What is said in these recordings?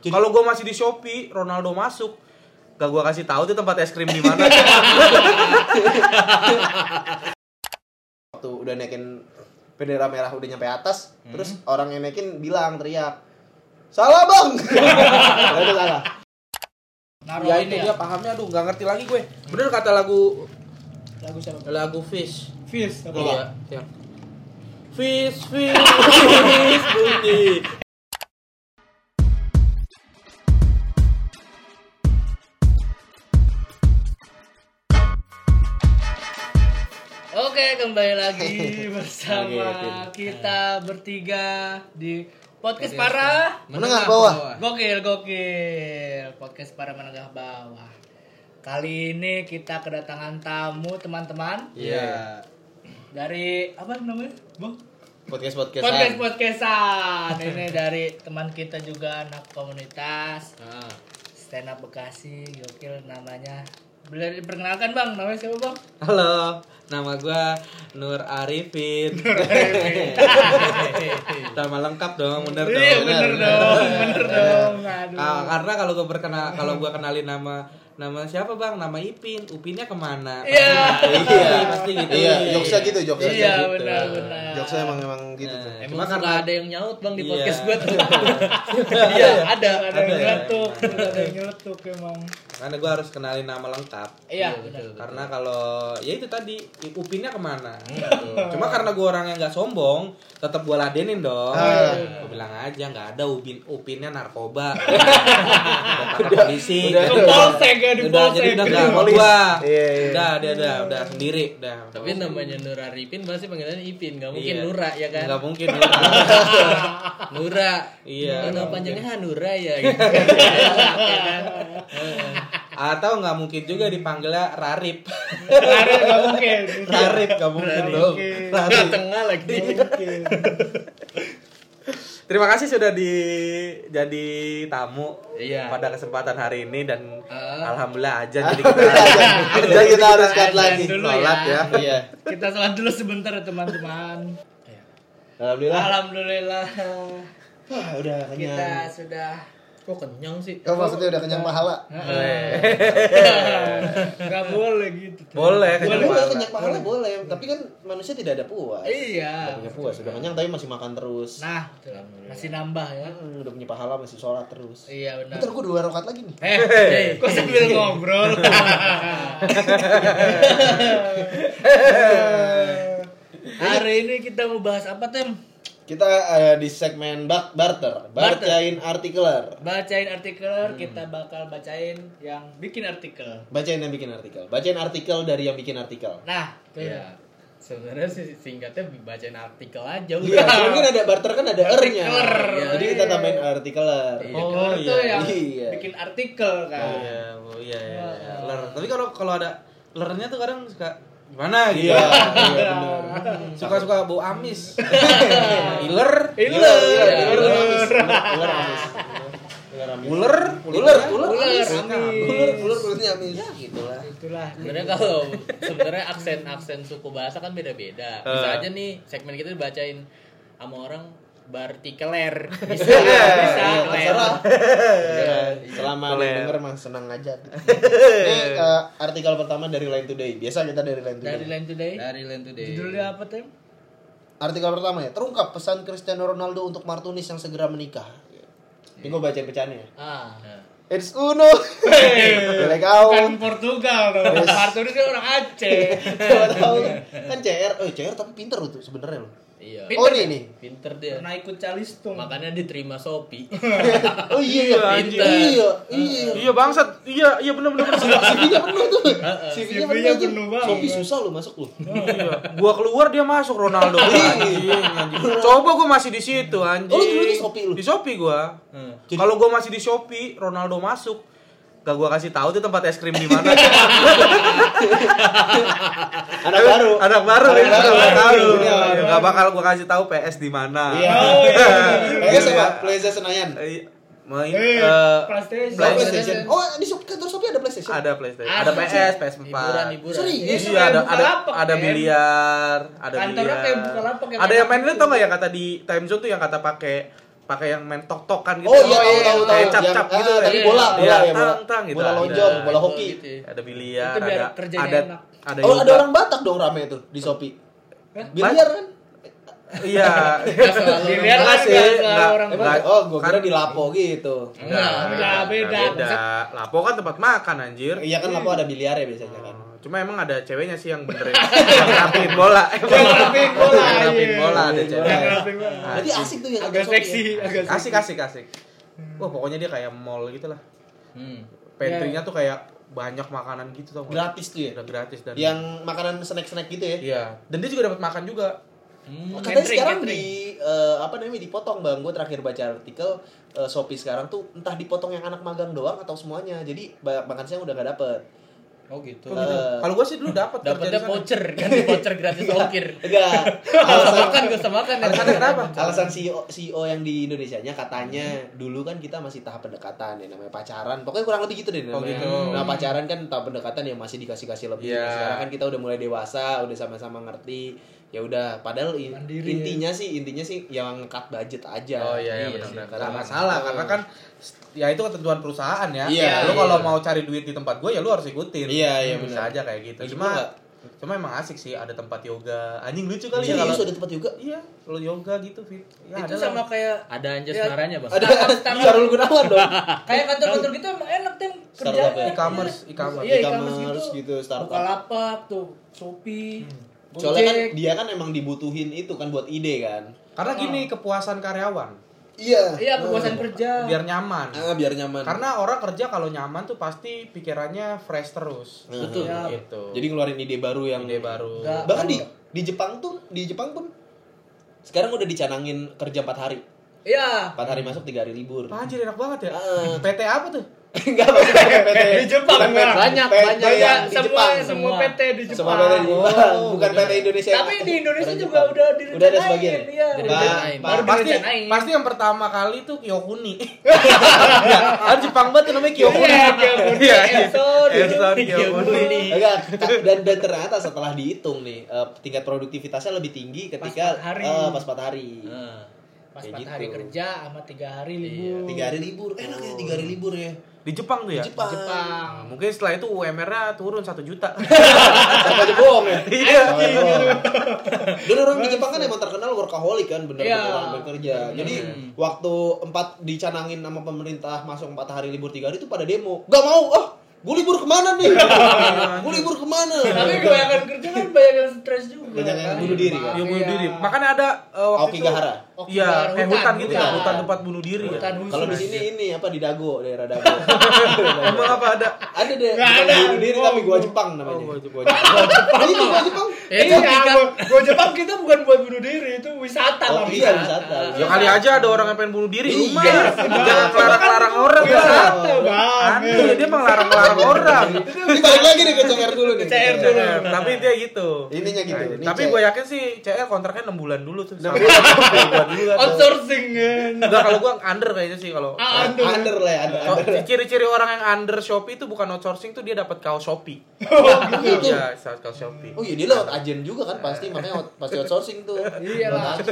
Kalau gue masih di Shopee, Ronaldo masuk. Gak gue kasih tahu tuh tempat es krim di mana. waktu udah naikin bendera merah udah nyampe atas terus orang yang naikin bilang teriak salah bang Nah, itu salah Naruh ya ini itu ya. dia pahamnya aduh nggak ngerti lagi gue. Bener kata lagu Lagu siapa? lagu Fish. Fizz. apa? Iya, yang Fish, fish, fish bunyi. Kembali lagi bersama kita bertiga di podcast para menengah bawah gokil gokil podcast para menengah bawah. Kali ini kita kedatangan tamu teman-teman Iya. dari apa namanya, Bang? podcast podcast Podcast podcastan. Ini dari teman kita juga anak komunitas Ah. stand up Bekasi, gokil namanya. Boleh diperkenalkan bang, namanya siapa bang? Halo, nama gua Nur Arifin. Nama lengkap dong, bener dong. Iya bener dong, bener dong. Aduh. Karena kalau gua kenalin nama nama siapa bang? Nama Ipin. Upinnya ke mana? Iya. Pasti, iya pasti gitu. iya jokesnya gitu jokesnya Iya gitu. benar benar. jokesnya emang emang gitu Nah, tuh Cuma Emang suka karena- ada yang nyaut bang di Iya. podcast gue tuh. Iya ada ada Ada yang ya? nyeletuk, ada yang nyeletuk emang. Karena gua harus kenalin nama lengkap. Iya betul. benar. Karena kalau ya itu tadi Upinnya ke mana? Gitu. Cuma karena gua orang yang nggak sombong, tetap gua ladenin dong. Ah. Gua bilang aja nggak ada Upin Upinnya narkoba. udah polisi. udah- Udah- di udah polsek. jadi udah nggak mau Polis. gua. Iya, iya. Udah dia udah udah sendiri udah. Tapi namanya Nur Arifin pasti panggilannya Ipin, nggak mungkin Iya. Nura ya kan? Nggak mungkin. Nura. Nura. Iya, Nama panjangnya Hanura ya. Gitu. Atau nggak mungkin juga dipanggilnya Rarip. Ada nggak mungkin. Rarip nggak mungkin dong. Di tengah lagi. Terima kasih sudah di jadi tamu Iya. pada kesempatan hari ini dan Ah. alhamdulillah aja jadi kita jadi kita harus cut lagi dulu sholat ya. iya Kita sholat dulu sebentar ya teman-teman. alhamdulillah Alhamdulillah Wah, udah kita sudah Kok kenyang sih? kamu maksudnya udah kenyang pahala nggak boleh gitu. Boleh, kenyang boleh pahala. kenyang pahala boleh tapi kan manusia tidak ada puas Iya. Udah punya puas udah kenyang tapi masih makan terus Nah, masih nambah ya. Hmm, udah punya pahala masih sholat terus Iya benar. Bentar gue dua rokat lagi nih Eh, eh, kok sambil ngobrol? Hari ini kita mau bahas apa, Tem? Kita eh, di segmen bak barter, Barter. bacain artikeler. Bacain artikel, kita bakal bacain yang bikin artikel. Bacain yang bikin artikel. Bacain artikel dari yang bikin artikel. Nah, tuh. Iya. Sebenarnya sih singkatnya bacain artikel aja udah. Iya, kan ada barter kan ada R-nya. Artikeler. Jadi Iya. kita tambahin artikeler. Iya. Oh, Oh, itu iya. yang Iya. bikin artikel kan. Iya, oh, iya, iya, iya. Ler. Tapi kalau kalau ada lernya tuh kadang suka gimana gitu. Iya, iya benar. Suka-suka bau amis. Iler, Iler, Iler, iler. amis. Ular, ular Ular. Ular, ular kulitnya amis. Ya gitulah. Itulah. Sebenarnya kalau sebenarnya aksen aksen suku bahasa kan beda-beda. Bisa Eh. aja nih segmen kita dibacain sama orang bartikeler. Bisa, Iya, bisa. Iya, keler. Iya, Selama denger mah senang aja. Ini eh, artikel pertama dari Line Today. Biasa kita dari Line Today. Dari Line Today. Dari Land Today. Judulnya apa, Tem? Artikel pertama ya, terungkap pesan Cristiano Ronaldo untuk Martunis yang segera menikah. Ini gue bacain pecahannya ya. Ah. It's uno. Boleh kau. Kan Portugal dong. Martunis kan orang Aceh. Coba tahu kan CR, eh CR tapi pinter loh tuh sebenarnya loh. Iya. Pinter Oh ini nih. Pinter dia. Pernah ikut calistung. Makanya diterima Shopee. Oh iya iya. anjing. Iya, iya. Iya bangsat. Iya, iya benar benar. CV-nya penuh tuh. CV-nya penuh CV-nya tuh. penuh banget. Shopee susah lu masuk lu. Iya. Gua keluar dia masuk Ronaldo anjing, anjing. Coba gua masih di situ anjing. Oh, lu dulu di Shopee lu? Di Shopee gua. Hmm. Kalau gua masih di Shopee, Ronaldo masuk. Gak gua kasih tahu tuh tempat es krim di mana. Anak baru. Anak baru Anak itu baru. gak tahu. Iya. Gak bakal gua kasih tahu PS di mana. Iya. Oh, iya. Kayaknya sama Plaza Senayan. Eh, Main Eh, eh, PlayStation. Oh, PlayStation. PlayStation. Oh, di kantor Shopee ada PlayStation. ada PlayStation, Ada ada PS, PS4. Hiburan, hiburan. Serius? Iya, ada ada ada biliar, ada Kantornya biliar. kayak Bukalapak yang Ada yang main itu tau nggak yang kata di time zone tuh yang kata pakai pakai yang main tok-tokan gitu. Oh iya tahu iya, tahu tahu. Kayak cap-cap Yang- gitu. ah, tapi Iya, bola, iya. bola Iya, ya, bola. tang-tang gitu. Bola Ada. lonjong, bola Ada hoki. gitu ya. Ada biliar, Itu biar ada ada enak. ada Oh, ada yoga. orang Batak dong rame itu di Shopee. Biliar kan? Iya. Biliar kan sih, nggak orang Batak. Oh, gua Kan- kira di Lapo gitu. Enggak, beda. beda. Lapo kan tempat makan anjir. Iya kan Lapo ada biliar ya biasanya kan. Cuma emang ada ceweknya sih yang benerin yang rapiin bola. Yang rapiin bola, Yang iya. bola ada cewek. Bola. Berarti asik tuh yang Agak seksi, ya. agak seksi. Asik asik asik. Wah, pokoknya dia kayak mall gitu lah. Hmm. Pantry-nya tuh kayak banyak makanan gitu tau? Gratis tuh ya. Udah gratis dan Yang makanan snack-snack gitu ya. Iya, dan dia juga dapat makan juga. Hmm. Katanya Catering, sekarang catering. di eh, apa namanya dipotong bang. Gue terakhir baca artikel eh, Shopee sekarang tuh entah dipotong yang anak magang doang atau semuanya. Jadi ba- makan siang udah gak dapet. Oh gitu. Oh. Eh, Kalau gua sih dulu dapat Dapatnya voucher, ganti voucher gratis ongkir. Enggak. Gak usah Alasan, makan, gak usah makan. Alasannya kenapa? alasan CEO CEO yang di Indonesia nya katanya dulu kan kita masih tahap pendekatan ya namanya pacaran. Pokoknya kurang lebih gitu deh Oh, namanya. gitu. Nah pacaran kan tahap pendekatan yang masih dikasih-kasih lebih. Iya. Nah, Sekarang kan kita udah mulai dewasa, udah sama-sama ngerti. Ya udah, padahal in- Mandiri, intinya sih intinya sih yang cut budget aja. Oh iya, iya Iya benar. Karena masalah karena kan ya itu ketentuan perusahaan ya. Iya, Lu iya. kalau mau cari duit di tempat gue ya lu harus ikutin. Iya, iya, Hmm, Bisa aja kayak gitu. Lagi Cuma pula, cuma emang asik sih ada tempat yoga. Anjing lucu kali ya Serius kalau ada tempat juga? Iya, lu yoga gitu, Fit. Ya, Itu ada sama lah. kayak Ada anjas Ya. marahnya, Bang. Ada. Syarul Gunawan dong. kayak kantor-kantor gitu emang enak tem ya? E-commerce, e-commerce. Iya, E-commerce e-commerce gitu, gitu. startup. Bukalapak tuh, Shopee. Soalnya kan dia kan emang dibutuhin itu kan buat ide kan. Karena gini kepuasan karyawan, Iya. Iya, kepuasan kerja. biar nyaman. Ah, biar nyaman. Karena orang kerja kalau nyaman tuh pasti pikirannya fresh terus. Betul. Ya. Gitu. Jadi ngeluarin ide baru yang ide baru. Enggak. Bahkan di di Jepang tuh, di Jepang pun sekarang udah dicanangin kerja 4 hari. Iya. 4 hari masuk, 3 hari libur. Anjir enak banget ya. Ah. PT apa tuh? Enggak maksudnya PT. Di Jepang. PT Banyak, PT banyak. yang di semua Jepang. semua. PT di Jepang. Semua PT di Jepang, Oh, bukan. PT Indonesia. Tapi di Indonesia juga Jepang. udah Udah ada direncanain, sebagian. Iya. Dari Ba- direncanain. ba- Baru pasti direncanain. pasti yang pertama kali tuh Kyokuni. kan Jepang banget namanya Kyokuni. Iya, Kyokuni, Iya, iya. Enson Kyokuni. Enggak, dan, dan ternyata setelah dihitung nih eh, tingkat produktivitasnya lebih tinggi ketika empat hari. eh, pas 4 hari. Nah. Pas Kayak 4 gitu. hari kerja sama 3 hari libur. Tiga hari libur, enak ya tiga hari libur ya. Di Jepang tuh ya. Di Jepang. Jepang. Nah, mungkin setelah itu UMR-nya turun 1 juta. Sama aja bohong ya. Iya. Dan orang di Jepang kan emang terkenal workaholic kan, bener Iya. bener orang bekerja. Jadi waktu empat dicanangin sama pemerintah masuk empat hari libur tiga hari itu pada demo. Gak mau, ah, gue libur ke mana nih? gue libur ke mana? Tapi kebanyakan kerja kan kebanyakan stres juga. Banyak yang kan. bunuh diri kan? Yang bunuh Iya. diri. Makanya ada eh, waktu Aoki itu Gahara. Oke, Iya, hutan, kayak hutan gitu ya, hutan. hutan tempat bunuh diri Hutan ya. Kalau di sini ini apa di Dago, daerah Dago. Emang apa ada? Ada deh, Nggak ada. bunuh diri tapi gua Jepang namanya. Oh, gua Jepang. Gua Jepang. Itu gua Jepang. Eh, Iya, tapi kan gua- gua Jepang kita bukan buat bunuh diri, itu wisata Oh iya wisata. Ya kali aja ada orang yang pengen bunuh diri, Iya. rumah. Jangan larang-larang orang. Wisata, Bang. Aneh, dia emang larang-larang orang. Ini balik lagi nih ke CR dulu nih. CR dulu. Tapi dia gitu. Ininya gitu. Ini Tapi gue yakin sih CR kontraknya 6 bulan dulu tuh. Enam Sama- bulan. Kan. Outsourcing kan. Enggak kalau gua under kayaknya sih kalau Ah, under. under lah ya, under. Oh, under. ciri-ciri orang yang under Shopee itu bukan outsourcing tuh dia dapat kaos Shopee. Oh, gitu. Iya, kaos Shopee. Oh iya dia lewat agen juga kan pasti makanya out- pasti outsourcing tuh. Iya lah.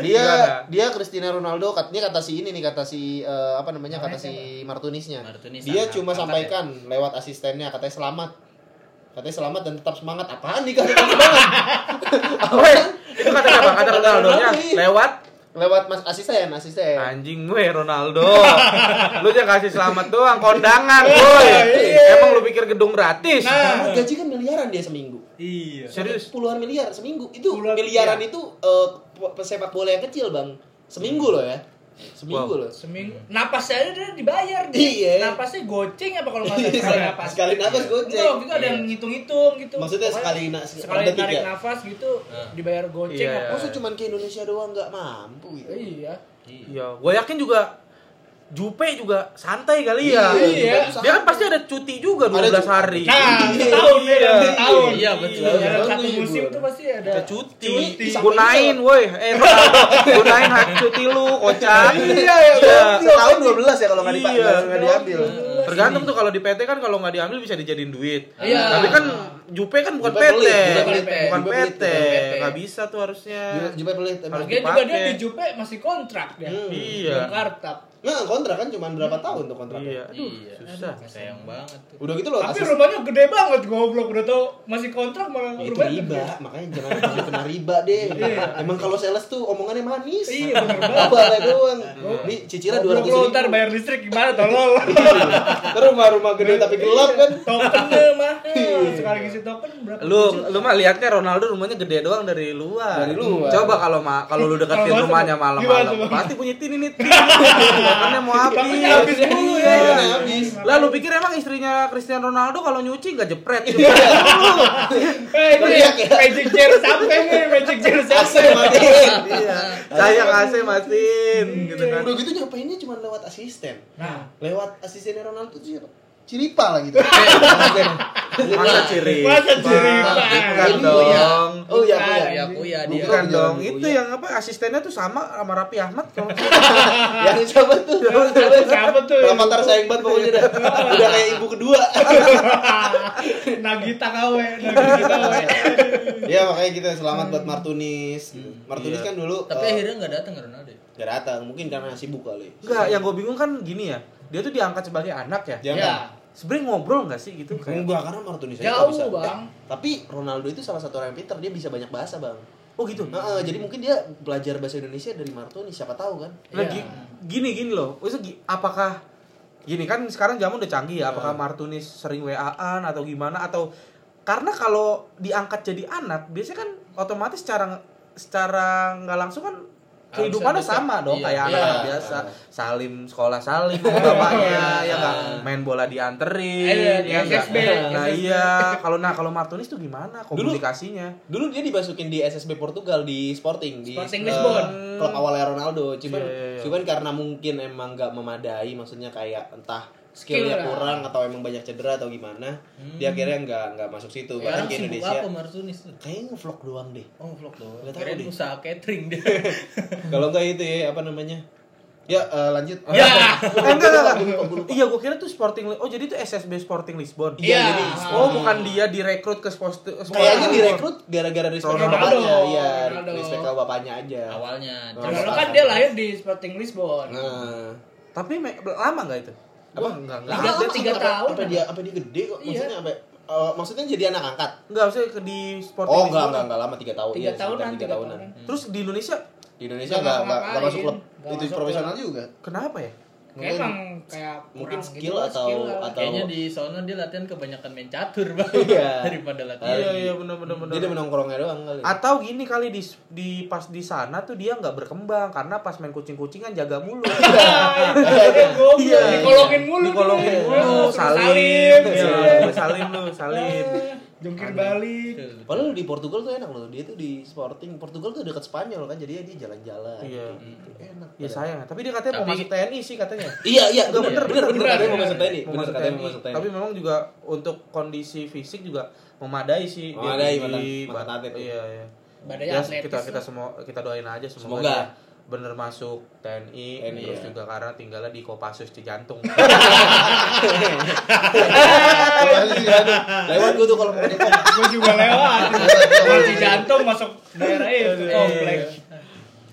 Dia Gimana? dia Cristiano Ronaldo katanya kata si ini nih kata si eh, apa namanya kata si Martunisnya. Martunis Dia angkat- cuma sampaikan lewat asistennya katanya selamat. Katanya selamat dan tetap semangat. Apaan nih katanya semangat? Weh, itu kata siapa? Kata Ronaldo-nya Ronaldo. lewat lewat mas asisten asisten. anjing gue Ronaldo. Lu jangan kasih selamat doang, kondangan, boy. Iya. Emang lu pikir gedung gratis? Nah, gaji kan miliaran dia seminggu. Iya. Serius? Puluhan miliar seminggu. Itu Puluhan miliaran miliar. itu eh, pesepak bola yang kecil, Bang. Seminggu loh ya. Seminggu Wow. loh. Seminggu napasnya aja dia dibayar dia. Iya. Napasnya goceng apa kalau nggak salah sekali napas. Sekali napas goceng. Enggak, waktu itu ada yang ngitung-hitung gitu. Maksudnya Pokoknya sekali na- sekali tarik ya? nafas gitu dibayar goceng Iya. Masa cuma ke Indonesia doang nggak mampu gitu. Iya. Iya, gue yakin juga Jupe juga santai kali ya. Iya. Dia kan pasti ada cuti juga 12 Ada hari. Nah, Iya. setahun ya, dalam setahun. Iya, betul. Dalam satu Iya, musim betul. tuh pasti ada Ada cuti. Cuti. Gunain woi. Eh, gunain hak cuti lu, kocak. Iya, ya, setahun 12 ya kalau nggak dipa- Iya. nggak diambil. Tergantung tuh kalau di PT kan kalau nggak diambil bisa dijadiin duit. Iya. Tapi kan Jupe kan bukan Jupe PT. bukan. PT. Jupe pelit, bukan PT. Nggak bisa tuh harusnya. Jupe- pelit emang. Harus Lagian juga dia dipakai. di Jupe masih kontrak dia. Hmm. Iya. Belum kartap. Nah, kontrak kan cuma berapa tahun tuh kontraknya? Iya. Aduh, Iya. susah. Sayang banget tuh. Udah gitu loh Tapi asis- rumahnya gede banget goblok udah tau masih kontrak malah itu rumahnya riba, gede. makanya jangan jangan kena riba deh. Emang kalau sales tuh omongannya manis. Iya, bener banget. Abalnya doang. Nih cicilan dua Goblok ratus lu ribu. ntar bayar listrik gimana tolol. Terus rumah-rumah gede tapi gelap kan. Tokennya mahal. Sekali ngisi token berapa? Lu lu mah lihatnya Ronaldo rumahnya gede doang dari luar. Dari luar. Coba kalau ma kalau lu deketin rumahnya malam-malam, pasti bunyi tin ini tin. Makannya mau habis. Habis mulu ya. Iya. habis. Lah lu pikir emang istrinya Cristiano Ronaldo kalau nyuci nggak jepret? Eh, itu Teriak ya. magic chair sampai nih, magic chair sampai. Iya. Saya kasih masin gitu kan. Udah gitu nyapainnya cuma lewat asisten. Nah, Lewat asistennya Ronaldo tuh siapa? Ciripa lah gitu. Masa ciri? Masa Ciripa? Bukan dong. Oh iya, iya. Ya aku ya dia. Bukan dong. Itu yang apa asistennya tuh sama sama Raffi Ahmad kalau Yang siapa tuh? siapa tuh? Rafathar sayang banget pokoknya dah. Udah kayak ibu kedua. Nagita kawe, Nagita kawe. ya makanya kita selamat buat Martunis. Martunis Iya. kan dulu Tapi eh, akhirnya nggak datang ke Ronaldo. ya? nggak datang, mungkin karena sibuk kali. Enggak, yang gue bingung kan gini ya. Dia tuh diangkat sebagai anak ya. Jangan. Ya, Sebenarnya ngobrol nggak sih gitu kayak? Enggak, karena aja Jauh, bisa. Bang. Eh, tapi Ronaldo itu salah satu orang yang pintar, dia bisa banyak bahasa, Bang. Oh gitu. Nah, eh, jadi mungkin dia belajar bahasa Indonesia dari Martunis, siapa tahu kan? Nah, Iya. gi- gini gini loh. Apakah gini kan sekarang zaman udah canggih ya, apakah Martunis sering WA-an atau gimana atau karena kalau diangkat jadi anak, biasanya kan otomatis secara secara nggak langsung kan kehidupannya bisa. sama dong Iya. kayak Iya. anak biasa. Salim sekolah salim sama bapaknya, ya nggak main bola dianterin, Iya, ya nggak. SSB. Nah iya, kalau nah kalau Martunis tuh gimana komunikasinya? Dulu dia dimasukin di SSB Portugal di Sporting di Sporting eh, Lisbon. klub awalnya Ronaldo. Cuman Iya, iya, iya. cuman karena mungkin emang nggak memadai, maksudnya kayak entah Skill skillnya lah. kurang atau emang banyak cedera atau gimana, dia akhirnya nggak nggak masuk situ. Bahkan Sekarang ke Indonesia apa Martunis tuh? kayaknya ngevlog doang deh. Oh vlog doang. Nggak tahu deh. usaha catering dia. Kalau enggak itu ya apa namanya? Ya eh, lanjut. Ya. Eh, enggak, enggak, enggak. Iya, gue kira tuh Sporting Oh, jadi itu SSB Sporting Lisbon. Iya. jadi Oh, bukan dia direkrut ke Sporting. Kayaknya direkrut gara-gara respect bapaknya, iya, respect ke bapaknya aja. Awalnya. Oh. Ronaldo kan dia lahir di Sporting Lisbon. Nah, Tapi lama nggak itu? Apa? enggak, enggak. Tiga- tahun. Sampai dia apa dia gede kok? Iya. Maksudnya apa? eh, maksudnya jadi anak angkat. Enggak, maksudnya ke di Sporting Oh Lisbon. enggak enggak enggak lama tiga tahun. Tiga Iya, sekitar tahunan, tiga tahunan. Terus di Indonesia Di Indonesia Nggak enggak enggak masuk klub. Itu profesional juga. kenapa ya? Kayak emang kayak Mungkin skill gitu, atau- skill atau- Kayaknya di sono dia latihan kebanyakan main catur bang. Iya. Daripada latihan. Iya, iya benar benar benar. Dia menongkrongnya doang kali. Atau gini kali di di pas di sana tuh dia nggak berkembang karena pas main kucing-kucingan jaga mulu. Iya, goblok. Iya. Dikolongin mulu. Dikolongin tuh. mulu, salim. Iya. Iya, salim lu, salim. Jungkir balik. Padahal di Portugal tuh enak loh. Dia tuh di Sporting. Portugal tuh dekat Spanyol kan. Jadi dia jalan-jalan. Iya. Gitu. Enak. Ya sayang, tapi dia katanya mau Tapi- masuk TNI sih katanya. Iya iya bener bener, bener bener bener. katanya mau masuk TNI. Mau Bener masuk katanya mau TNI. masuk TNI. Tapi memang juga untuk kondisi fisik juga memadai sih. Dia Memadai, di- atlet. Iya, iya. Badannya Ya, atletis kita kita semua kita doain aja semoga, Semoga. Bener masuk TNI, TNI, terus ya. juga karena tinggalnya di Kopassus Cijantung. Lewat gue tuh kalau mau Depok. Gue juga lewat. Kunci jantung masuk daerah itu komplek.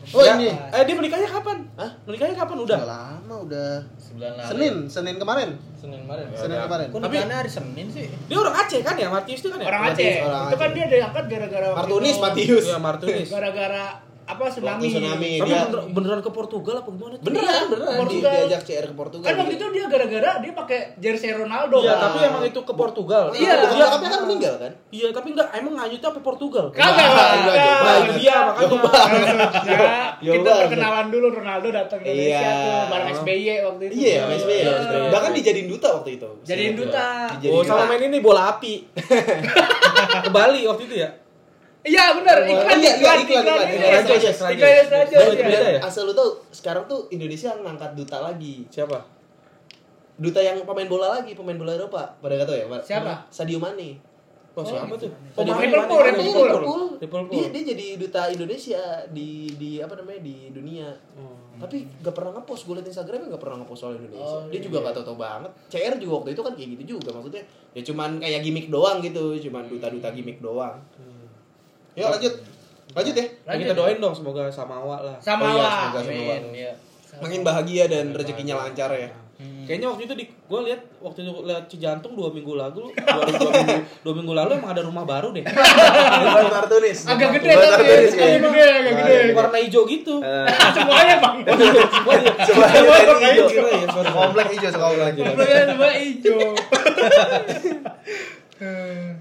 Oh Ya, ini. Eh dia menikahnya kapan? Hah? Menikahnya kapan udah? Udah lama udah. Sebulan lalu. Senin, Senin kemarin. Senin kemarin. Senin kemarin. Kok Tapi- nikahnya hari Senin sih? Dia orang Aceh kan ya, Matius itu kan ya? Orang Aceh. orang Itu kan Aceh. dia diangkat gara-gara Martunis, Matius. Iya, Martunis. Gara-gara apa tsunami. Waktu tsunami. Tapi dia bener- beneran ke Portugal apa gimana? tuh? beneran Iya, beneran di, Portugal. diajak CR ke Portugal. Kan waktu itu dia gara-gara dia pakai jersey Ronaldo. Iya, kan? tapi emang itu ke Portugal. Iya. Iya, tapi kan meninggal kan? Iya, tapi enggak emang nganyutnya apa Portugal? Kagak, dia makanya. Kita perkenalan dulu Ronaldo datang ke Indonesia Iya. tuh bareng SBY waktu itu. Iya, SBY. Iya. Bahkan dijadiin duta waktu itu. Jadiin duta. Oh, sama main ini bola api. ke Bali waktu itu ya? Iya benar, iklan Iya, iya, iklan iklan, iklan, iklan aja, Iklan iya. beda ya? Asal lu tau, sekarang tuh Indonesia ngangkat duta lagi. Siapa? Duta yang pemain bola lagi, pemain bola Eropa. Pada gak tau ya? Pak? Siapa? Sadio Mane. Oh, siapa tuh? Oh, di Liverpool? Liverpool. Liverpool. Liverpool. Liverpool. Dia dia jadi duta Indonesia di di apa namanya di dunia. Oh. Tapi gak pernah ngepost, gue liat Instagramnya gak pernah ngepost soal Indonesia. Oh, dia iya. juga gak tau-tau banget. CR juga waktu itu kan kayak gitu juga maksudnya. Ya cuman kayak gimmick doang gitu, cuman duta-duta gimmick doang. Ya lanjut, lanjut ya. Nah, kita doain dong semoga Samawa lah. Sama Oh iya, lah. semoga semua. Amin. Ya. Makin bahagia dan rezekinya lancar ya. Kayaknya waktu itu di gue lihat waktu itu lihat Cijantung dua minggu lalu dua, dua minggu dua minggu lalu emang ada rumah baru deh Bukan Martunis. Agak gede Bukan tapi. Agak gede, agak gede. warna hijau gitu Semuanya, Bang. Semuanya. Semuanya Warna hijau. hijau. Iya, sorry. Komplek hijau sekomplek. Semuanya semua hijau.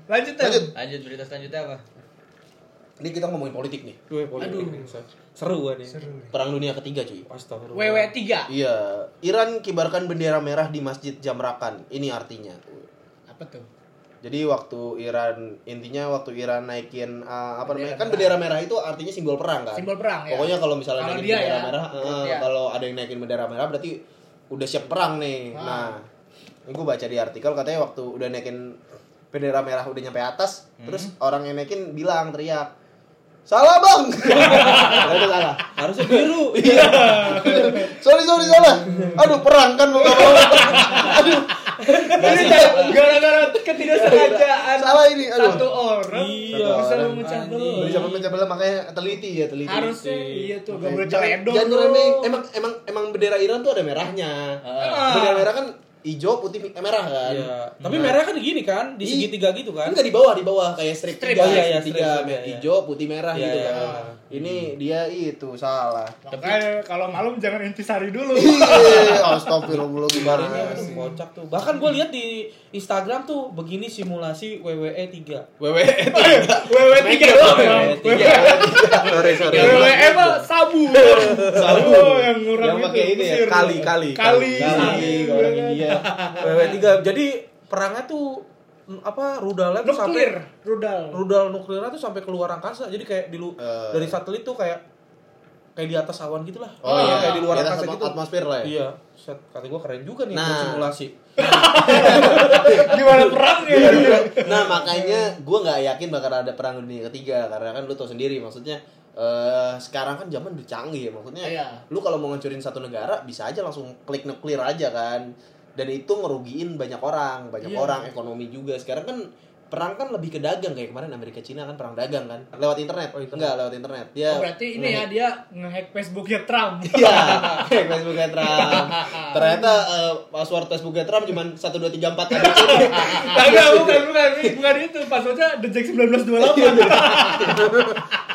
Lanjut, Tem. Lanjut. Lanjut berita selanjutnya apa? Ini kita ngomongin politik nih. Gue politik nih, seru kan nih Perang dunia ketiga cuy. Astagfirullah WW3. Iya, Iran kibarkan bendera merah di Masjid Jamrakan. Ini artinya. Apa tuh? Jadi waktu Iran intinya waktu Iran naikin uh, apa namanya? Kan bendera merah itu artinya simbol perang kan? Simbol perang ya. Pokoknya kalau misalnya Kalau naikin dia bendera ya, merah, dia. kalau ada yang naikin bendera merah berarti udah siap perang nih. Ah. Nah, ini gue baca di artikel katanya waktu udah naikin bendera merah udah nyampe atas, Hmm. terus orang yang naikin bilang teriak, salah bang, itu salah. harusnya biru Iya. sorry sorry salah. Aduh perang kan mau. Aduh. Ini gara-gara ketidaksengajaan Salah ini. Aduh. satu orang Iya. bisa memecah belah. Bisa memecah belah makanya teliti ya teliti. Harusnya iya tuh gak boleh Jangan, celedor. jangan ngeremehin. Emang emang emang bendera Iran tuh ada merahnya. Ah. Bendera merah kan hijau, putih, eh, merah kan. Iya. Tapi merah kan gini kan, di segitiga gitu kan. Enggak di bawah, di bawah kayak strip, Strip, tiga, iya, iya, strip tiga, strip, iya, iya. hijau, putih, merah Iya, gitu iya. kan. Ini dia itu salah. Makanya kalau malam jangan intisari dulu. Iya, astagfirullahaladzim. Ini kocak tuh. Bahkan gue lihat di Instagram tuh begini simulasi WWE 3. Wewe WW3 doang. tiga. Sorry, sorry. WWE mah sabu. Sabu. Oh, yang ngurang Yang pakai ini ya, kali, kali, Kali. Kali orang India. WWE 3. Jadi perangnya tuh apa rudalnya tuh Nuklir, sampai rudal. rudal nuklirnya tuh sampai keluar angkasa. Jadi kayak di lu Eh. dari satelit tuh kayak kayak di atas awan gitu lah. Oh iya, kayak di luar angkasa gitu. atmosfer lah ya. Iya, set kata gue keren juga nih Nah. buat simulasi. Gimana perangnya? nah makanya gue nggak yakin bakal ada perang dunia ketiga karena kan lu tau sendiri maksudnya eh sekarang kan zaman udah canggih ya maksudnya Iya. lu kalau mau ngancurin satu negara bisa aja langsung klik nuklir aja kan dan itu ngerugiin banyak orang banyak Iya. orang ekonomi juga sekarang kan perang kan lebih ke dagang kayak kemarin Amerika Cina kan perang dagang kan lewat internet, Oh, internet. enggak lewat internet dia Oh, berarti ini ya dia nge-hack Facebooknya Trump. Iya, kayak Facebooknya Trump. Ternyata eh, password Facebooknya Trump cuma satu dua tiga empat ada bukan, bukan, bukan itu. Passwordnya Dejek 1928.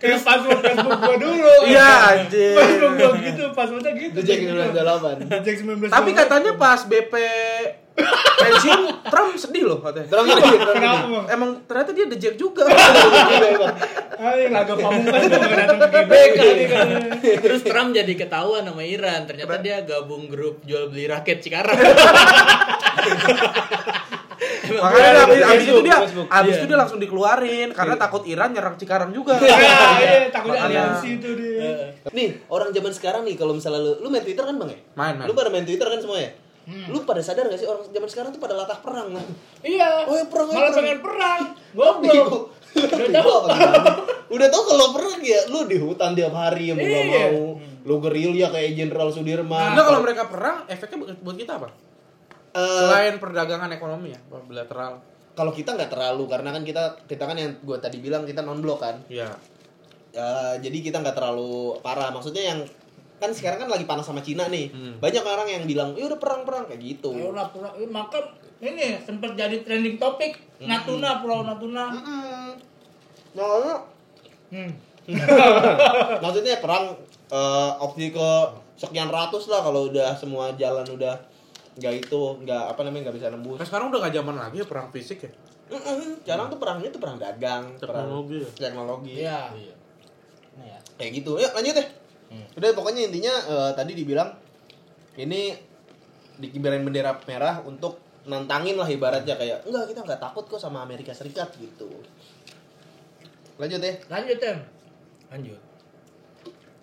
Kayak password Facebook gua dulu. Iya, anjing. Facebook gua gitu, passwordnya gitu. The Jack 1928. Dejek 1928. Tapi katanya pas BP pensiun Trump sedih loh katanya. Terus gini. Kenapa? Emang ternyata dia dejek juga. Ayo, laga pamungkas kan. Terus Trump jadi ketahuan sama Iran. Ternyata dia gabung grup jual beli raket Cikarang. Makanya abis, abis itu dia Facebook. abis Iya. itu dia langsung dikeluarin karena takut Iran nyerang Cikarang juga. Iya, iya, takutnya Makanya. aliansi itu dia. Nih, orang zaman sekarang nih kalau misalnya lu lu main Twitter kan, Bang ya? Main, main. Lu pada main Twitter kan semua ya? Hmm. Lu pada sadar gak sih orang zaman sekarang tuh pada latah perang lah. Iya. Oh, ya, perang, Malah perang. pengen perang. Goblok. Udah tahu. Udah tau kalau perang ya lu di hutan tiap hari ya mau gak Iya. mau. Lu gerilya kayak Jenderal Sudirman. Enggak kalau mereka perang efeknya buat kita apa? Eh, Selain perdagangan ekonomi ya, bilateral. kalau kita nggak terlalu karena kan kita kita kan yang gue tadi bilang kita non blok kan. Iya. Eh, jadi kita nggak terlalu parah. Maksudnya yang kan sekarang kan lagi panas sama Cina nih. Hmm. Banyak orang yang bilang, "Ya udah perang-perang" kayak gitu. Ayo lah, perang. Eh, Maka ini sempat jadi trending topik Natuna, Pulau Natuna. Nah, Hmm. maksudnya perang eh, opsi ke sekian ratus lah kalau udah semua jalan udah nggak itu nggak apa namanya nggak bisa nembus. Nah, sekarang udah gak zaman lagi ya perang fisik ya. Mm-mm. Sekarang tuh perangnya tuh perang dagang, Teknologi perang teknologi. Iya. Nah, ya. Kayak gitu. Ya lanjut deh. Udah pokoknya intinya eh, tadi dibilang ini dikibarin bendera merah untuk nantangin lah ibaratnya kayak enggak kita nggak takut kok sama Amerika Serikat gitu. Lanjut deh. Lanjut, Tem. Lanjut.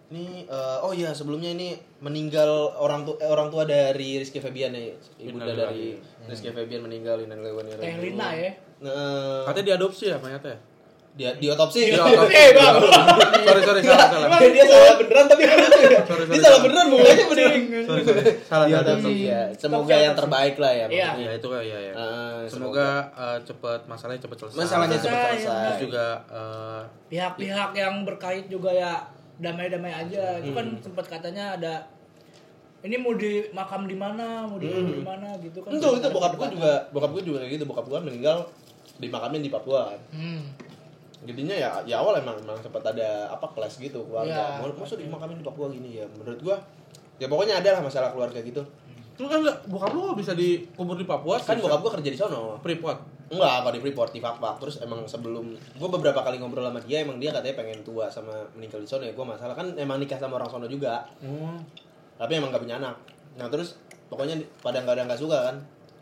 Ini eh, oh iya sebelumnya ini meninggal orang tua eh, orang tua dari Rizky Febian ya. Ibunda dari Rizky Febian meninggal inna ilaihi Teh Lina ya. Nah, Katanya diadopsi ya mayatnya. dia di otopsi. Di otopsi. Eh, Bang. sorry sorry salah salah. Dia, dia salah beneran tapi kan lucu ya. Sorry, Dia sorry. salah beneran mukanya beneran. Sorry sorry. Salah Di salah. otopsi ya. Semoga yang terbaik lah ya. Iya. Ya itu kan ya ya. Eh, Semoga eh, cepat masalahnya cepat selesai. masalahnya cepat Selesai, selesai. Terus juga eh, Pihak-pihak yang berkait juga ya damai-damai aja. Itu kan Hmm. sempat katanya ada ini mau di makam di mana, mau di di mana gitu kan. Itu itu bokap gue juga bokap gue juga kayak gitu. Bokap gue meninggal di makamnya di Papua kan. Hmm. Jadinya ya ya awal emang emang sempat ada apa kelas gitu keluarga. Iya. Mau masa di makamin di Papua gini ya. Menurut gua ya pokoknya ada lah masalah keluarga gitu. lu kan nggak bokap lu bisa dikubur di Papua Kan bokap gua kerja di sono. Freeport. Enggak, kalau di Freeport di Fakfak. Terus emang sebelum gua beberapa kali ngobrol sama dia emang dia katanya pengen tua sama meninggal di sono ya. Gua masalah kan emang nikah sama orang sono juga. Oh. Tapi emang gak punya anak. Nah, terus pokoknya pada nggak ada nggak suka kan.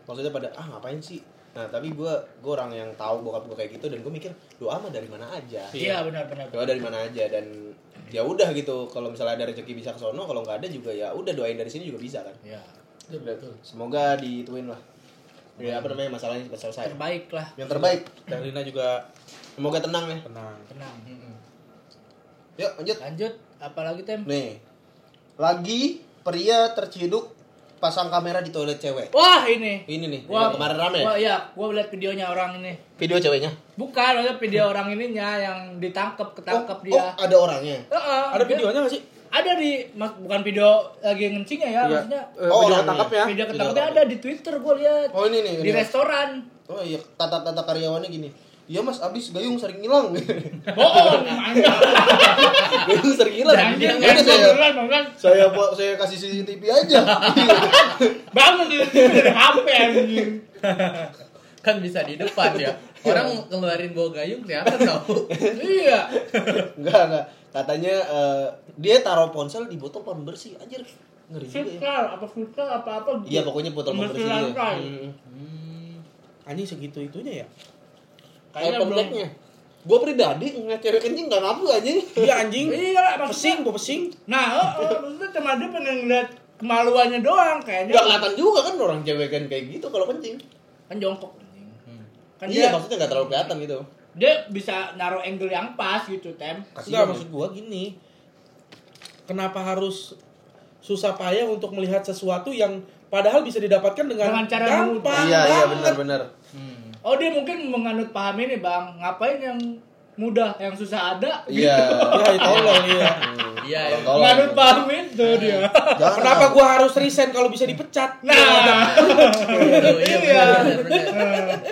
Maksudnya pada ah ngapain sih? Nah, tapi gua gua orang yang tahu bokap gua kayak gitu dan gua mikir doa mah dari mana aja. Iya benar-benar. doa dari mana aja dan ya udah gitu kalau misalnya ada rezeki bisa ke sono kalau nggak ada juga ya udah doain dari sini juga bisa kan Iya. semoga dituin lah ya apa namanya masalahnya cepat selesai Terbaik lah. yang terbaik Dan Lina juga semoga tenang ya tenang. Tenang. yuk lanjut Lanjut apalagi tem? nih lagi pria terciduk pasang kamera di toilet cewek Wah ini. ini nih Wah, yang kemarin rame ya? Wah iya, gua lihat videonya orang ini. video ceweknya Bukan, maksudnya video orang ininya yang ditangkap, ketangkap oh, dia. oh ada orangnya Heeh, Ada dia- videonya nggak sih? Ada di mas, bukan video lagi ngencingnya ya, maksudnya Eh, Oh, video orangnya. tangkapnya. video ketangkap. ada di Twitter gua lihat. oh ini nih di ini. restoran. oh iya tata-tata karyawannya gini Iya mas, abis gayung sering hilang. Bohong, gayung sering hilang. Jangan Ya jangan saya, saya buat saya kasih CCTV aja. Bangun di HP anjing. kan bisa di depan ya orang keluarin bau gayung kelihatan tau Iya. enggak enggak. Katanya eh, dia taruh ponsel di botol pembersih. Anjir, ngeri juga ya. Apa filter apa apa. Iya pokoknya botol Pembersih dia. lantai. Hmm. Anjing segitu itunya ya? Kayak Kayaknya belum. kompleknya. Gue pribadi ngeliat cewek kencing gak nafsu anjing. Iya anjing. Iya, Pesing, gua pesing. Nah, oh, oh, maksudnya cuma dia pengen ngeliat kemaluannya doang kayaknya. Gak kelihatan juga kan orang cewek kan kayak gitu kalau kencing. Kan jongkok. Kan iya dia maksudnya gak terlalu kelihatan gitu. dia bisa naruh angle yang pas gitu, Tem. Enggak, ya. maksud gua gini. Kenapa harus susah payah untuk melihat sesuatu yang padahal bisa didapatkan dengan, Dengan cara gampang Iya iya benar-benar. Oh, dia mungkin menganut paham ini, Bang. Ngapain yang mudah, yang susah ada? Iya. Ya, itu Allah, iya. iya ya. Tolong. Menganut paham itu dia. Jangan Kenapa gua harus resign kalau bisa dipecat? Nah, Tuh, iya Iya.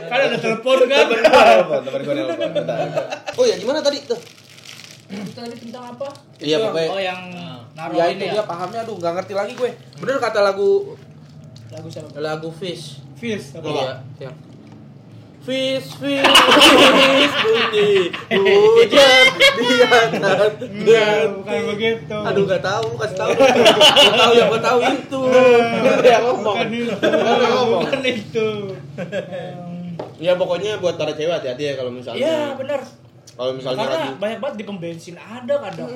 kan ada telepon kan? Telepon, gue nelpon, bentar. Oh ya gimana tadi tuh? Tadi tentang apa? Iya pokoknya Oh, yang naruh ya ini itu ya. dia pahamnya aduh nggak ngerti lagi gue. Bener kata lagu Lagu siapa? lagu Fish. Fizz. apa? Iya, yang Fish, fish, fish, bunyi hujan di atas bukan begitu. Aduh nggak tahu, kasih tahu. Gua tahu yang gua tahu itu. Ada yang ngomong. Bukan itu. Ngomong. Bukan itu. Ya pokoknya buat para cewek hati-hati ya kalau misalnya. Iya, benar. Kalau misalnya Karena lagi. banyak banget di pom bensin ada kadang.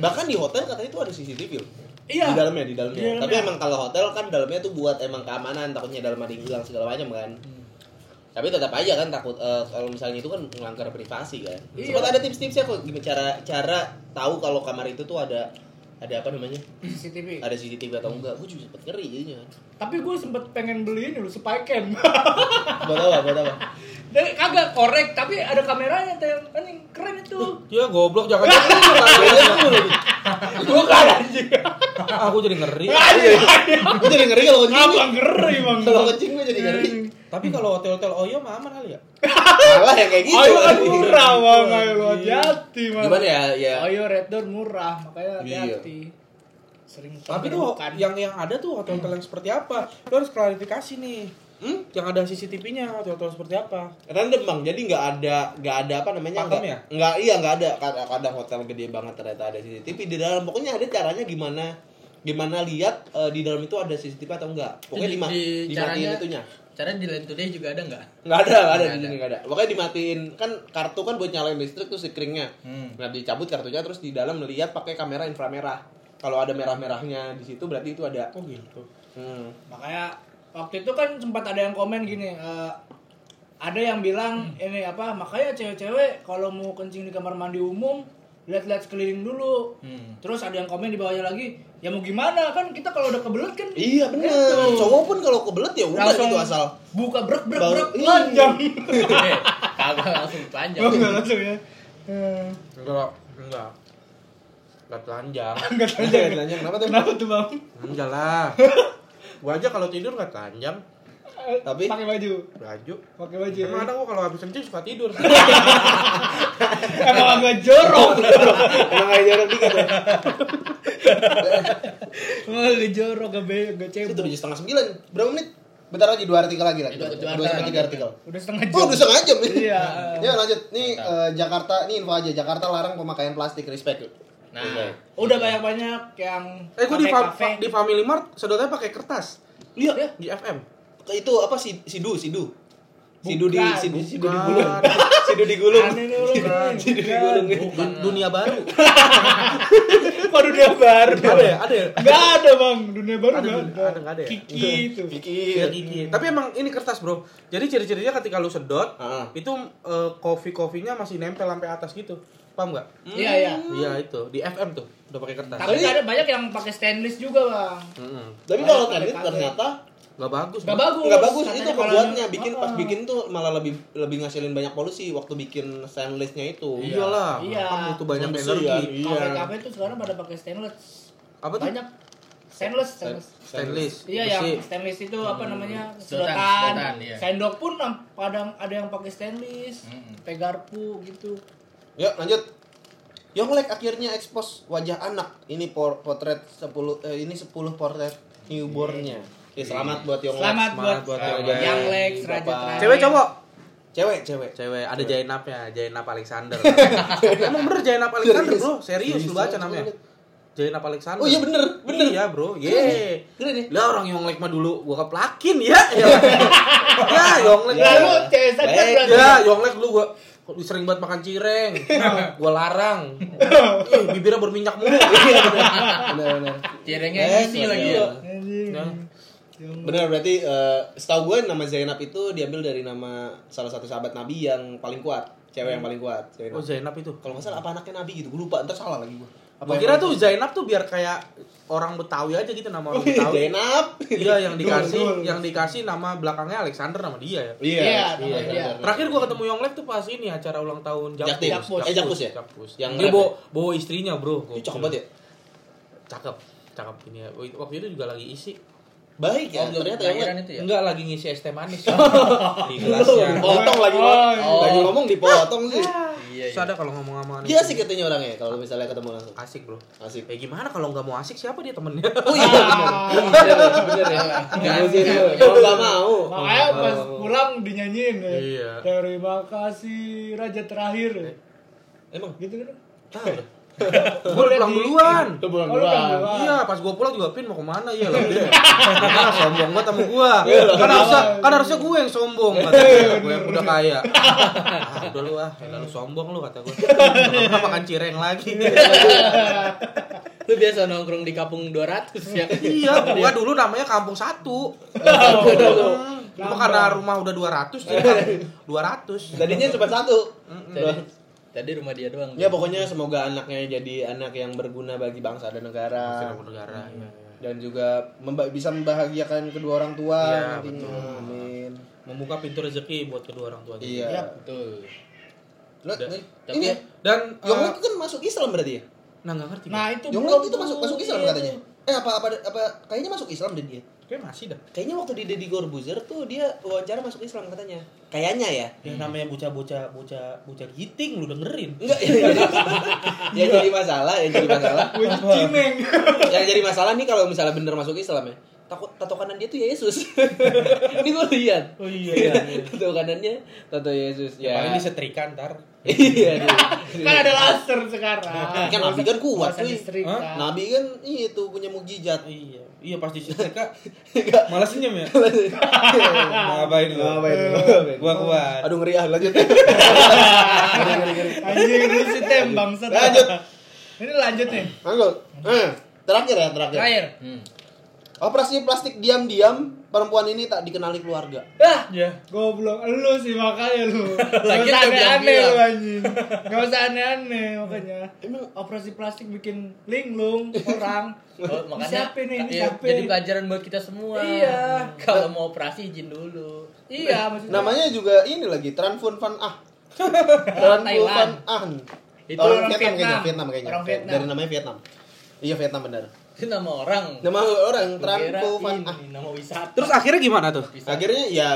Bahkan di hotel katanya itu ada CCTV. Iya. Di dalamnya, di dalamnya. Di dalamnya. Tapi emang kalau hotel kan dalamnya tuh buat emang keamanan, takutnya dalam ada yang hilang segala macam kan. Tapi tetap aja kan takut eh, kalau misalnya itu kan melanggar privasi kan. Iya. Sempat ada tips-tipsnya kok gimana cara cara tahu kalau kamar itu tuh ada ada apa namanya? CCTV. Ada CCTV atau enggak? Gue juga sempet ngeri jadinya kan. Tapi gue sempet pengen beli ini loh, spy cam. Buat apa? Buat apa? Dan kagak korek, tapi ada kameranya tem. Anjing keren itu. Ya goblok jangan jangan. Bukan anjing. Aku jadi ngeri. Gue jadi ngeri kalau kencing. Ngeri, Bang? Kalau kencing gue jadi ngeri. Tapi kalau hotel-hotel Oyo mah aman kali ya? Malah yang kayak gitu. Ayo kan murah, Bang. Ayo hati-hati, Bang. Gimana ya? Ya. Ayo Red Door murah, makanya Iya. hati-hati. Sering Tapi tuh yang yang ada tuh hotel-hotel yang seperti apa? Lu harus klarifikasi nih. Hmm? Yang ada CCTV-nya hotel-hotel seperti apa? Random bang, jadi nggak ada nggak ada apa namanya Pakem nggak ya? nggak iya nggak ada kadang, kadang hotel gede banget ternyata ada CCTV di dalam pokoknya ada caranya gimana gimana lihat eh, di dalam itu ada CCTV atau enggak pokoknya Di- di, di dimatiin caranya- itunya Caranya di Land Today juga ada nggak? Nggak ada, nggak ada Nggak di sini nggak ada. Makanya dimatiin kan kartu kan buat nyalain listrik tuh screennya. Hmm. Nah dicabut kartunya terus di dalam melihat pakai kamera inframerah. Kalau ada merah-merahnya di situ berarti itu ada. Oh gitu. Hmm. Makanya waktu itu kan sempat ada yang komen gini, eh, ada yang bilang ini apa? Makanya cewek-cewek kalau mau kencing di kamar mandi umum lihat-lihat sekeliling dulu. Hmm. Terus ada yang komen di bawahnya lagi, ya mau gimana kan kita kalau udah kebelet kan Iya bener. Gitu. Cowok pun kalau kebelet ya udah langsung gitu asal. buka brek brek brek iya. panjang. Eh, Kagak langsung panjang. Oh, enggak langsung ya. Enggak, enggak. Enggak telanjang. Enggak Jangan nanya kenapa tuh? Kenapa tuh, Bang? Enggak lah. Gua aja kalau tidur enggak telanjang. Tapi- pakai baju. Baju. Pakai baju. Emang ada gua kalau habis kencing suka tidur. Emang agak jorok. Emang kayak jarang dikit ya. Emang agak jorok, agak be, agak Itu cebok. tujuh setengah sembilan. Berapa menit? Bentar lagi dua artikel lagi lah. Itu dua Dua sampai artikel. tiga artikel. Udah setengah jam. Oh, udah setengah jam. Iya. Ya lanjut. Nih eh, Jakarta, nih info aja. Jakarta larang pemakaian plastik. Respect. Nah, Udah banyak-banyak yang eh gua di, fa- di Family Mart sedotnya pakai kertas Iya. di FM. Itu apa sih? Sidu, sidu. Sidu di sidu, sidu digulung. Sidu digulung. Sidu digulung. Dun- dunia baru. Kok dunia baru? ada ya? Ada ya? Enggak ada, Bang. Dunia baru Ada, enggak ada, nggak ada ya? Kiki itu. Iya, gigi. Tapi emang ini kertas, Bro. Jadi ciri-cirinya ketika lu sedot, Ah. itu eh, kopi-kopinya masih nempel sampai atas gitu. Paham nggak? Iya, iya. Iya itu di FM tuh udah pakai kertas. Tapi ada banyak yang pakai stainless juga, Bang. Mm-mm. Tapi kalau tadi ternyata Nggak bagus. Enggak Bro. bagus. nggak bagus Katanya itu pembuatnya bikin pas Ah. bikin tuh malah lebih lebih ngasilin banyak polusi waktu bikin stainlessnya itu Iyalah, Iya. kan butuh banyak energi. kan? Iya. Kafe-kafe tuh sekarang pada pakai stainless. Apa tuh? Banyak stainless, stainless. Stainless. Iya yang stainless itu apa namanya Sedotan, sedotan, sedotan, iya. sendok pun kadang ada yang pakai stainless, Mm-mm. pegarpu gitu. yuk lanjut Yonglek akhirnya ekspos wajah anak ini por- potret 10 eh, ini 10 potret newbornnya ya, selamat buat Yonglek Selamat, semangat buat, buat Yonglek. Young Lex, Raja. Cewek cowok? cewek cewek Cewek, ada Jainapnya, Jainap Alexander. Emang bener Jainap Alexander, Bro. Serius lu baca namanya. Jainap Alexander. Oh iya bener, bener. Iya, Bro. Ye. Keren ya? Lah orang Yonglek mah dulu gua keplakin ya. ya, ya Yonglek. Lalu Ya, cewek saja ya Yonglek dulu gua kok sering banget makan cireng. gua larang. Ih, bibirnya berminyak mulu. bener bener cirengnya isi lagi iya. ya. Ya. bener berarti eh, setahu gue nama Zainab itu diambil dari nama salah satu sahabat Nabi yang paling kuat cewek yang paling kuat Zainab Oh Zainab itu. kalau nggak salah apa anaknya Nabi gitu gue lupa ntar salah lagi gue apa Gua kira tuh Zainab tuh biar kayak orang Betawi aja gitu nama orang Betawi. Zainab Iya, yang dikasih Dul, dul. yang dikasih nama belakangnya Alexander nama dia ya. Iya, nama iya, dia. bener. Terakhir gua ketemu Yonglek tuh pas ini acara ulang tahun Jaktim. Jakpus. Eh, Jakpus ya? Jakpus. Yang Yang dia bawa, bawa istrinya, Bro. Cakep banget ya Cakep. Cakep ini ya. Waktu itu juga lagi isi. Baik ya Oh, ternyata yang itu ya? Enggak lagi ngisi es teh manis. di gelasnya. dipotong lagi Oh, ngomong lagi ngomong dipotong sih Iya, Terus ada kalau ngomong sama dia sih katanya orangnya kalau misalnya ketemu langsung Asik, Bro. asik Ya gimana kalau nggak mau asik siapa dia temennya? oh iya bener bener ya Nggak Mau asik, gitu. nggak kalau nggak mau Makanya pas pulang dinyanyiin ya. Iya. Terima kasih raja terakhir. emang Gitu kan. Tahu Gua udah pulang duluan. Lu pulang Oh, lu pulang duluan. Iya, pas gua pulang juga Pin mau ke mana? Iya lah dia. Sombong banget sama gua. Kan harusnya kan harusnya gua yang sombong kata. Gua yang udah kaya. Ah, udah lu ah, lalu sombong lu kata gua. Kenapa makan cireng lagi? Lu biasa nongkrong di kampung 200 ya. iya, gua dulu namanya Kampung Satu. Hmm, Cuma karena rumah udah 200 jadi 200. tadinya cuma satu tadi rumah dia doang. ya pokoknya semoga anaknya jadi anak yang berguna bagi bangsa dan negara Masih negara. iya, iya. dan juga memba- bisa membahagiakan kedua orang tua Iya, nantinya betul. amin Membuka pintu rezeki buat kedua orang tua. iya Iya. Betul. Lah, Dan- nih, tapi- ini Dan eh, Yonglek kan masuk Islam berarti ya nah nggak ngerti. Nah, itu Yonglek belum itu masuk masuk Islam katanya eh apa apa apa kayaknya masuk Islam deh dia Kayak masih dah. kayaknya waktu di Deddy Corbuzier tuh dia wawancara masuk Islam katanya kayaknya ya Yang namanya bocah-bocah bocah bocah giting lu dengerin. enggak ya, jadi, yang jadi masalah yang jadi masalah cimeng. yang jadi masalah nih kalau misalnya bener masuk Islam ya takut tato kanan dia tuh Yesus ini gue lihat Oh iya iya. tato kanannya tato Yesus Ya. ya Paling disetrika ntar. Iya. Kan ada laser sekarang. Kan Nabi kan kuat. Hah? Nabi kan itu punya mukjizat. Iya, iya pas disetrika malah senyum ya. Ngapain lu? Ngapain lu? Gua kuat. Aduh ngeri ah, lanjut. Anjing lu sih tem bangsat. Lanjut. Ini lanjut nih. Lanjut. Eh, terakhir ya, terakhir. Terakhir. Operasi plastik diam-diam perempuan ini tak dikenali keluarga. Ah, Ya. goblok lu sih makanya lu. Gak Lagi usah aneh-aneh lu anjing. Gak usah aneh-aneh makanya. Emang operasi plastik bikin linglung orang. Oh, makanya Siapa nih? Ini iya, siapa? jadi pelajaran buat kita semua. Iya. Kalau mau operasi izin dulu. Iya, maksudnya. Namanya juga ini lagi Tranfun Van Ah. Tranfun Thailand. Van Ah. Itu orang orang Vietnam, Vietnam. kayaknya, Vietnam kayaknya. Orang Vietnam. Dari namanya Vietnam. Iya Vietnam benar. Itu nama orang. Nama orang Tranfun Van Ah. nama wisata. Terus akhirnya gimana tuh? Akhirnya ya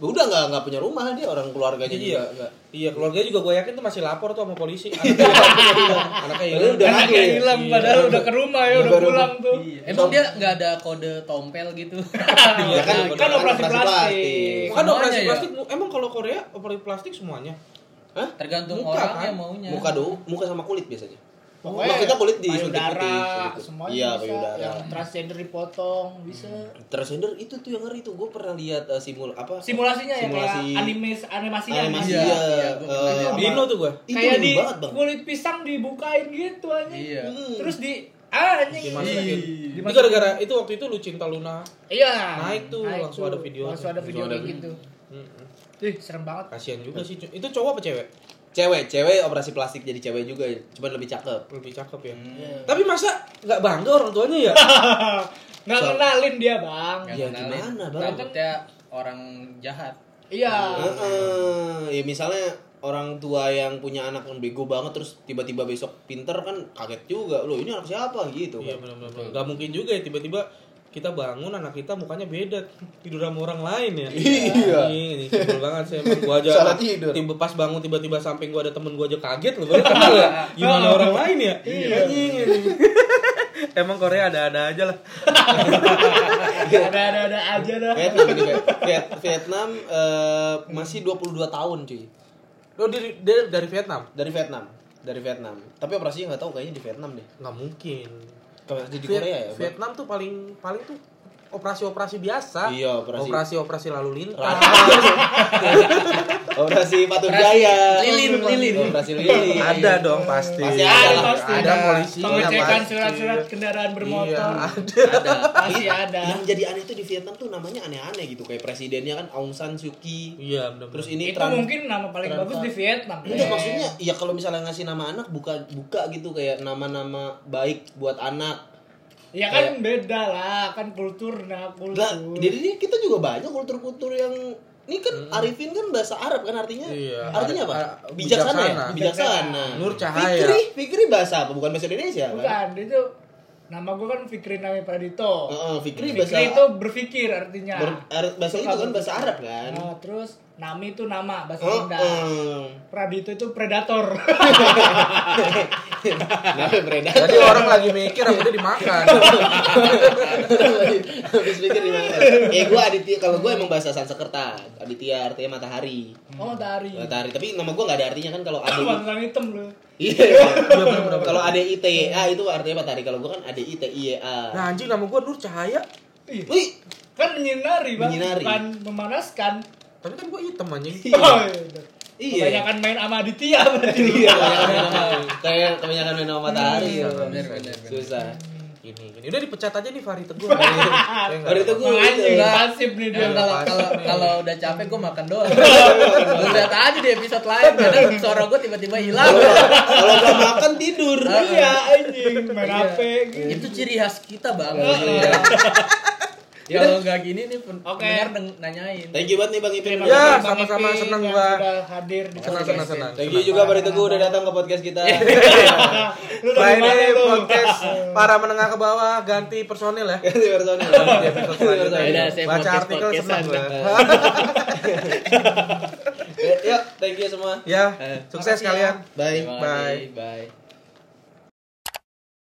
udah nggak nggak punya rumah dia orang keluarganya Iya. juga nggak. Iya, keluarga juga gue yakin tuh masih lapor tuh sama polisi. Anaknya hilang. Anaknya hilang. Udah Anaknya ya? hilang Iya. padahal udah ke rumah ya, udah pulang tuh. Iya. Emang dia nggak ada kode tompel gitu. Iya, kan, Kan operasi plastik. Kan operasi ya? plastik, emang kalau Korea operasi plastik semuanya? Hah? Tergantung Muka, orangnya kan? maunya. Muka do, muka sama kulit biasanya. Pokoknya kita kulit disuntik payudara, semuanya Iya, bisa. payudara. Yang transgender dipotong, bisa. Transgender itu tuh yang ngeri tuh. Gue pernah lihat eh, simul apa? Simulasinya ya Simulasi- kayak animes animasinya. Animasi Iya, ya. iya, eh, lihat. apa? Dino tuh gue. Itu kayak di banget bang. kulit pisang dibukain gitu aja. Iya. Hmm. Terus di ah anjing. Dimasukin. Ih, Itu gara-gara itu waktu itu lu cinta Luna. Iya. Naik tuh, langsung ada video. Langsung ada video Langsung ada kayak gitu. Ih, serem banget. Kasihan juga sih. Itu cowok apa cewek? Cewek, cewek operasi plastik jadi cewek juga, cuman lebih cakep. Lebih cakep ya. Iya. Tapi masa nggak bangga orang tuanya ya? Nggak So- kenalin dia, Bang. Ya, kenalin. gimana, Bang? Takutnya orang jahat. Iya. Heeh. ya misalnya orang tua yang punya anak yang bego banget terus tiba-tiba besok pinter kan kaget juga loh ini anak siapa gitu Iya kan. benar-benar. Gak mungkin juga ya tiba-tiba kita bangun anak kita mukanya beda tidur sama orang lain ya. Iya. Ini sebel banget sih emang gua aja. Salah tidur. Tiba pas bangun tiba-tiba samping gua ada temen gua aja kaget loh baru kenal ya. Gimana orang lain ya? Anjing ini. Emang Korea ada-ada aja lah. ada ada ada aja dah. Vietnam Vietnam eh, masih 22 tahun cuy Lo dari, dari, dari Vietnam? dari Vietnam dari Vietnam tapi operasinya nggak tahu kayaknya di Vietnam deh Nggak mungkin. Kalau di Korea ya? Vietnam tuh paling paling tuh operasi-operasi biasa. Iya, operasi. Operasi-operasi lalu lintas. operasi Patu Operasi Jaya lilin, lilin. operasi lilin Ada dong pasti. Pasti Ada pasti. Ada polisinya Pengecekan surat-surat kendaraan bermotor. Iya, ada. Ada. Pasti ada. yang jadi aneh tuh di Vietnam tuh namanya aneh-aneh gitu kayak presidennya kan Aung San Suu Kyi Iya, benar. terus ini itu Tran- mungkin nama paling Tran- bagus di Vietnam. Enggak Eh, maksudnya ya kalau misalnya ngasih nama anak buka buka gitu kayak nama-nama baik buat anak. Ya kan beda lah, kan kultur nah kultur. Lah, jadi ini kita juga banyak kultur-kultur yang ini kan Arifin kan bahasa Arab kan artinya? Iya. Artinya apa? Bijaksana, ya? bijaksana. Bijaksana. Nur Cahaya. Fikri, Fikri bahasa apa? Bukan bahasa Indonesia kan? Bukan, itu nama gue kan Fikri Nami Pradito. Heeh, Fikri Fikri bahasa itu berpikir artinya. ber- ar- bahasa itu kan bahasa Arab kan? Nah, terus Nami itu nama bahasa Oh, Sunda. Pradito itu predator. Nama beredar. Jadi orang lagi mikir apa dia dimakan. Habis pikir di mana? Eh gua Aditya kalau gua emang bahasa Sanskerta. Aditya artinya matahari. oh, dari. Matahari, tapi nama gua nggak ada artinya kan kalau ada Bangsa hitam lu. Iya. Kalau ada I T Y A itu artinya matahari. Kalau gua kan ada I T I Y A. Nah, anjing nama gua Nur Cahaya. Ih, Wih, kan menyinari, Bang. Menyinari. Bukan memanaskan. Tapi kan gua hitam anjing. Oh, iya. Iya. Kebanyakan main sama Aditya berarti. Iya, kayak kebanyakan main sama matahari. Iya, ya. bener. Susah. Gini, gini. Udah dipecat aja nih Fahri Teguh. Fahri Teguh. Emang anjing pasif nih dia. Emang kalau kalau kalau udah capek gue makan doang. Lu lihat aja di episode lain kadang suara gue tiba-tiba hilang. Kalau nggak makan tidur. Iya anjing main Iya. HP gitu. Itu ciri khas kita bang. Iya. Ya kalau nggak gini nih pen- Oke. deng- nanyain. Thank you banget nih Bang Ipin. Ya, Bang sama-sama senang sudah hadir di Senang, senang, senang. Thank you juga Bari Teguh udah datang ke podcast kita. Lu Nah, dari mana ini lu? podcast para menengah ke bawah ganti personil ya. Ganti personil. Baca artikel senang gua. Yuk, thank you semua. Ya, sukses ya. kalian. Bye. Bye. Bye.